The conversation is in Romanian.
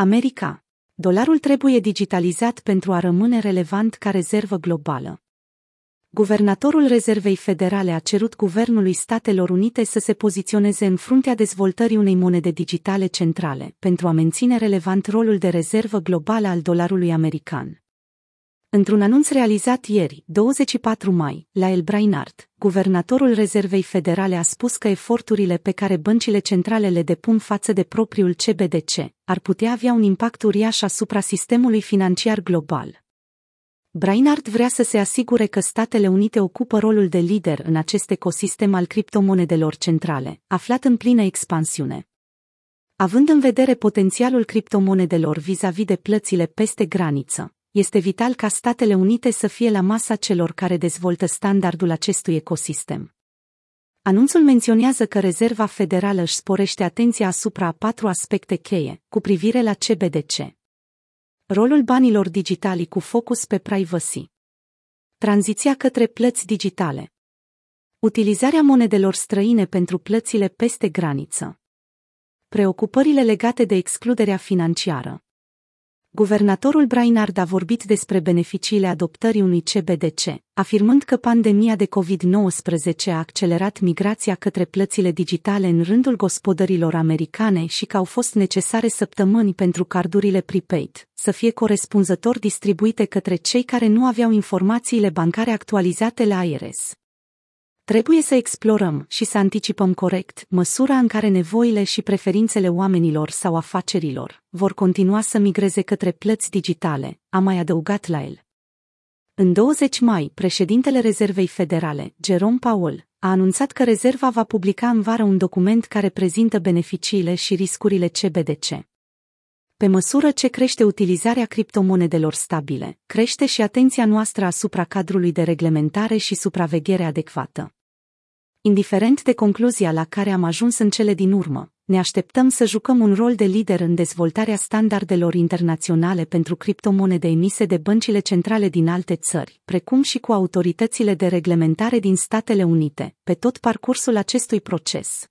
America. Dolarul trebuie digitalizat pentru a rămâne relevant ca rezervă globală. Guvernatorul Rezervei Federale a cerut Guvernului Statelor Unite să se poziționeze în fruntea dezvoltării unei monede digitale centrale, pentru a menține relevant rolul de rezervă globală al dolarului american. Într-un anunț realizat ieri, 24 mai, la El Brainard, guvernatorul Rezervei Federale a spus că eforturile pe care băncile centrale le depun față de propriul CBDC ar putea avea un impact uriaș asupra sistemului financiar global. Brainard vrea să se asigure că Statele Unite ocupă rolul de lider în acest ecosistem al criptomonedelor centrale, aflat în plină expansiune. Având în vedere potențialul criptomonedelor vis-a-vis de plățile peste graniță, este vital ca Statele Unite să fie la masa celor care dezvoltă standardul acestui ecosistem. Anunțul menționează că Rezerva Federală își sporește atenția asupra a patru aspecte cheie cu privire la CBDC. Rolul banilor digitali cu focus pe privacy. Tranziția către plăți digitale. Utilizarea monedelor străine pentru plățile peste graniță. Preocupările legate de excluderea financiară. Guvernatorul Brainard a vorbit despre beneficiile adoptării unui CBDC, afirmând că pandemia de COVID-19 a accelerat migrația către plățile digitale în rândul gospodărilor americane și că au fost necesare săptămâni pentru cardurile prepaid să fie corespunzător distribuite către cei care nu aveau informațiile bancare actualizate la IRS. Trebuie să explorăm și să anticipăm corect măsura în care nevoile și preferințele oamenilor sau afacerilor vor continua să migreze către plăți digitale, a mai adăugat la el. În 20 mai, președintele Rezervei Federale, Jerome Powell, a anunțat că rezerva va publica în vară un document care prezintă beneficiile și riscurile CBDC. Pe măsură ce crește utilizarea criptomonedelor stabile, crește și atenția noastră asupra cadrului de reglementare și supraveghere adecvată. Indiferent de concluzia la care am ajuns în cele din urmă, ne așteptăm să jucăm un rol de lider în dezvoltarea standardelor internaționale pentru criptomonede emise de băncile centrale din alte țări, precum și cu autoritățile de reglementare din Statele Unite, pe tot parcursul acestui proces.